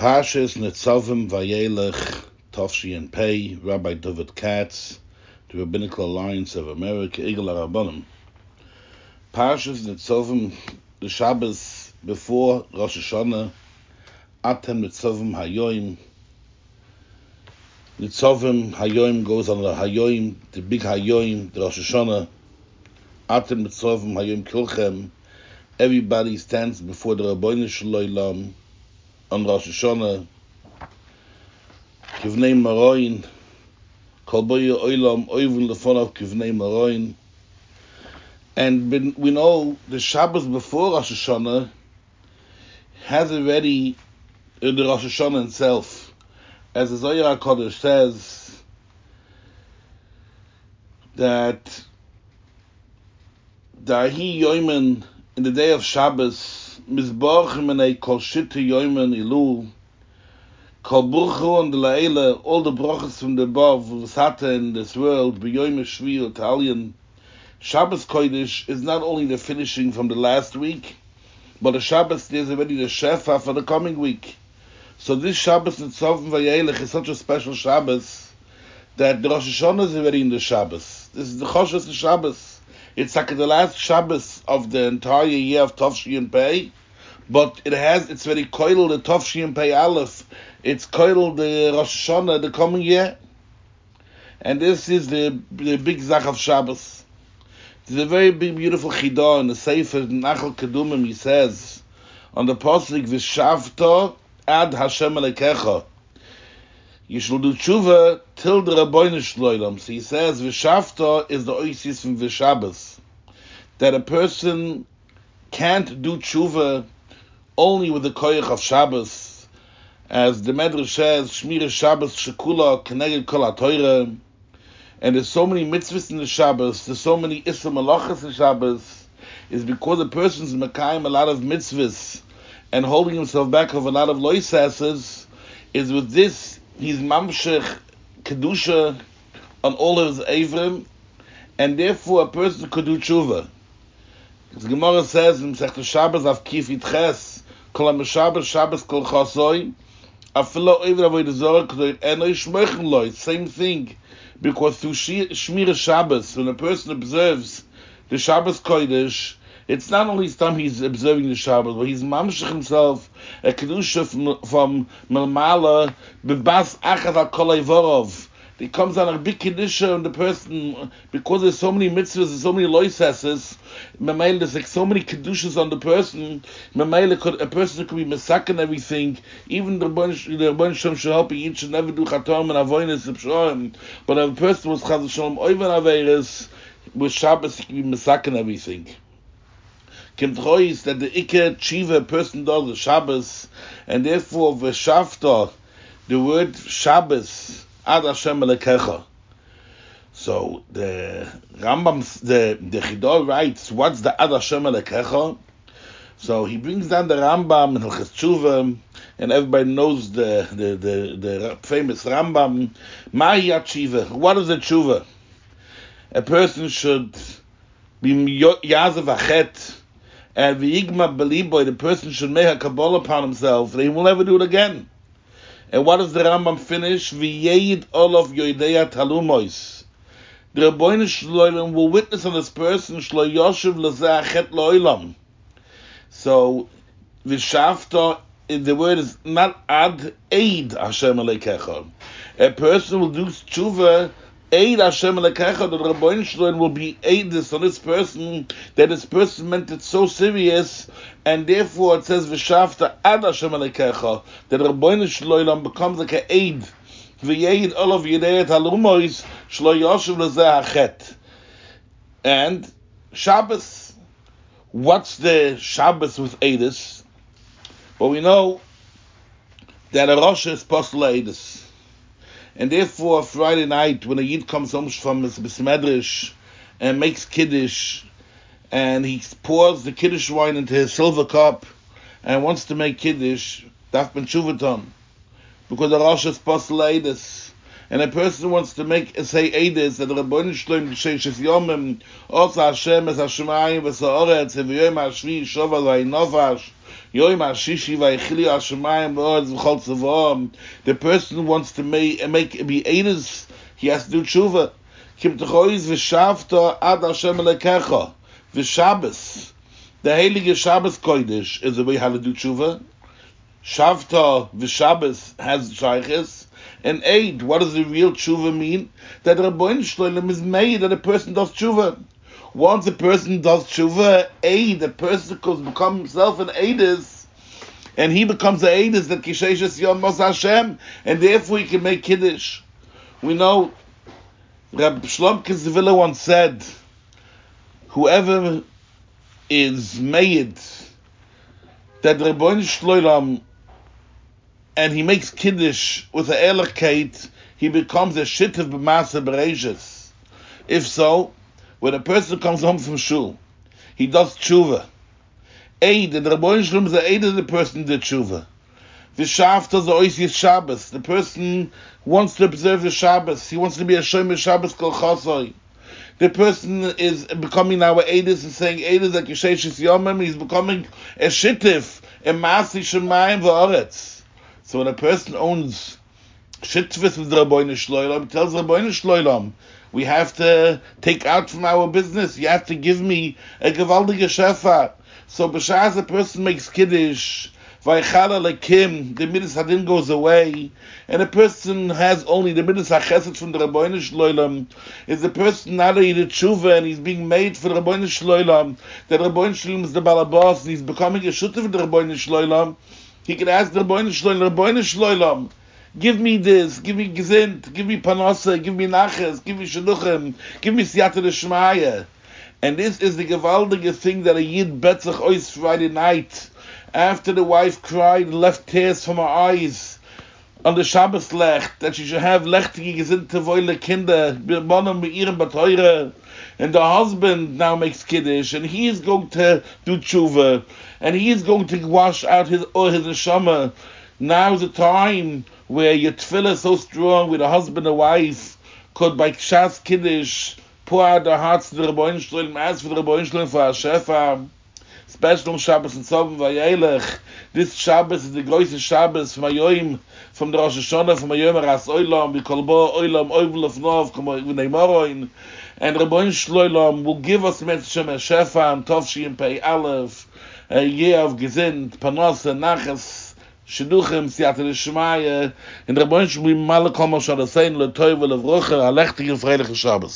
Parshas Netzavim Vayelech Tovshi and Pei, Rabbi David Katz, the Rabbinical Alliance of America, Igud Rabbanim. Parshas Netzavim, the Shabbos before Rosh Hashanah, Atem Nitzavim Hayoim. Nitzavim Hayoim goes on the Hayoim, the big Hayoim, the Rosh Hashanah. Atem Nitzavim Hayoim Kilchem. Everybody stands before the Rabbeinu Shalom on Rosh Hashanah. Kivnei Maroin, Kol Boye Oilam, Oivin Lefonav Kivnei Maroin. And we know the Shabbos before Rosh Hashanah has already in the Rosh Hashanah itself, as the Zohar HaKadosh says, that Dahi Yoimen in the day of Shabbos, Mizbach Menei Kol Shitte Yoimen Ilu, Kol Burchu and the all the brachas from the above, Vasata in this world, B'yoim Shvi Italian, Shabbos Kodesh is not only the finishing from the last week, but the Shabbos there's already the Shefa for the coming week. So this Shabbos Tzov Vayelech is such a special Shabbos that the Rosh Hashanah is already in the Shabbos. This is the Choshas Shabbos. It's like the last Shabbos of the entire year of Tovshi and Pei, but it has it's very koil the Tovshi and Pei Aleph. It's koil the Rosh Hashanah the coming year, and this is the the big zach of Shabbos. It's a very big, beautiful chidah in the Sefer Nachal Kedumim. He says on the pasuk V'shavto ad Hashem Alekecha. You shall do tshuva till the Rabbeinu Shloilam. So he says, V'shavta is the oisis from V'shabbos. That a person can't do tshuva only with the koyach of Shabbos. As the Medrash says, Shmir Shabbos Shekula Keneged Kol HaToyre. And there's so many mitzvahs in the Shabbos, there's so many Isra Malachas in Shabbos, is because a person's Mekayim a lot of mitzvahs and holding himself back of a lot of loisasses, is with this he's mamshech kedusha on all of his avrim, and therefore a person could do tshuva. The Gemara says in Sech Shabbos of Kif Ches, Kol HaMeshabbos Shabbos Kol Chasoi, Afilo Oivir Avoy Dezorah K'doi Eno Yishmoichen Loi, same thing, because through Shmir Shabbos, when a person observes the Shabbos Kodesh, it's not only time he's observing the Shabbos, but he's mamshich himself a kedusha from, from Melmala bebas achad al kolei vorov. It comes out a big kedusha on the person because there's so many mitzvahs and so many loisesses. Memail there's like so many kedushas on the person. Could a person could be masakin everything. Even the bunch the bunch shem should help each should never do chatom and avoinus of But if a person was chaz shalom oivan averis with Shabbos he could be masakin everything rois that the ikke chiva person does the Shabbos, and therefore the v'shavta, the word Shabbos, ad Hashem lekecha. So the Rambam, the the Chida writes, what's the ad Hashem lekecha? So he brings down the Rambam and Hilchas Tshuva, and everybody knows the the the, the famous Rambam. Mahi Tshuva. What is a tshuva? A person should be yazav achet and v'yigma beliboy, the person should make a kabbalah upon himself, that he will never do it again. And what does the Rambam finish? V'yeyid olav yoideya talumois. The Rabbeinu Shloilam will witness on this person, Shlo Yoshev Lazachet Loilam. So, V'shavta, the word is not ad aid Hashem Alekecha. A person will do tshuva Eid Hashem Lekecha, the Rabbein Shloim will be this on this person, that this person meant it so serious, and therefore it says V'shavta Ad Hashem Lekecha, that Rabbein Shloim becomes like an aid. V'yeid Olav Yedeyet Halumois, Shlo Yoshev Lezeh Hachet. And Shabbos, what's the Shabbos with Eidus? Well, we know that a Rosh is Postel Eidus. And therefore, Friday night, when a Yid comes home from his Bismedrish and makes Kiddush, and he pours the Kiddush wine into his silver cup and wants to make Kiddush, Daf Ben Shuvaton, because the Rosh is Postulatus. And a person wants to make say edis that the Rebbeinu Shloim Sheshes Yomim Osa Hashem Es Hashemayim Ev Yoyim HaShvi Shova Vay Novash Yoyim HaShishi Vaychili HaShemayim V'Oretz V'Chol Tzavom. The person wants to make, uh, make be edis he has to do tshuva. Kim Techoiz V'Shavta Ad Hashem the Heilige Shabbos Kodesh is the way how to do tshuva. Shavta V'Shabbos has Shayches and aid. What does the real tshuva mean? That Rabbein Shloim is made that a person does tshuva. Once a person does aid, a person becomes become himself an aidis, and he becomes an aidis that Kisheshes Yom Mos Hashem, and therefore he can make Kiddush. We know Rab Shlom Kizvila once said, whoever is made that Rabbein Shloim and he makes kiddush with the elokate, he becomes a shit of b'masa bereishis. If so, when a person comes home from shul, he does tshuva. Aid, and the Rabbi Shalom is the aid of the person did tshuva. V'shavta the oisis Shabbos. The person wants to observe the Shabbos. He wants to be a shomer Shabbos kol chosoi. The person is becoming our aidis and saying aidis like Yesheshis Yomim. He's becoming a shittif, a masi shemayim v'oretz. So when a person owns shitvis with Rabbeinu Shloilam, tells Rabbeinu Shloilam, we have to take out from our business. You have to give me a gewaldige shefa. So b'shas a person makes kiddush, vaychala lekim, the midas hadin goes away, and a person has only the midas hachesed from the Rabbeinu Shloilam, is the person not a tshuva and he's being made for the Rabbeinu Shloilam, that Rabbeinu Shloilam is the balabas, and he's becoming a shutter of the Rabbeinu Shloilam, he could ask the Rabbeinu Shloim, Rabbeinu Shloim, give me this, give me Gizint, give me Panosa, give me Naches, give me Shaduchem, give me Siyata Shmaya. And this is the gewaltige thing that a Yid betzach ois Friday night, after the wife cried left tears from her eyes, on the Shabbos Lech, that she should have lechtige gesinnte Woile Kinder, Bonnen mit ihrem Beteure, and the husband now makes Kiddush, and he is going to do tshuva, and he is going to wash out his or his neshama. Now is the time where your tefillah is so strong with a husband and wife could by Shas Kiddush pour out their hearts to the Rebbein Shalom, ask for the Rebbein Shalom for a Shefa, special Shabbos and Sovim Vayelech. This Shabbos is the greatest Shabbos from Ayoim, from the Rosh Hashanah, from Ayoim Ras Oilam, Oilam, Oivel of Nov, and Rabbi Shloilom will give us Metzshem a Shefa and Tovshim Pei Aleph, a year of Gizint, Panos Nachas, Shiduchim, Siyat and Ishmael, and Rabbein Shloilom will give us Metzshem a Pei Aleph, a year of Gizint, Panos and Nachas, Shiduchim, Siyat and will give us and Pei Aleph, a year of Gizint, Panos and Nachas, Shiduchim, Siyat and will give us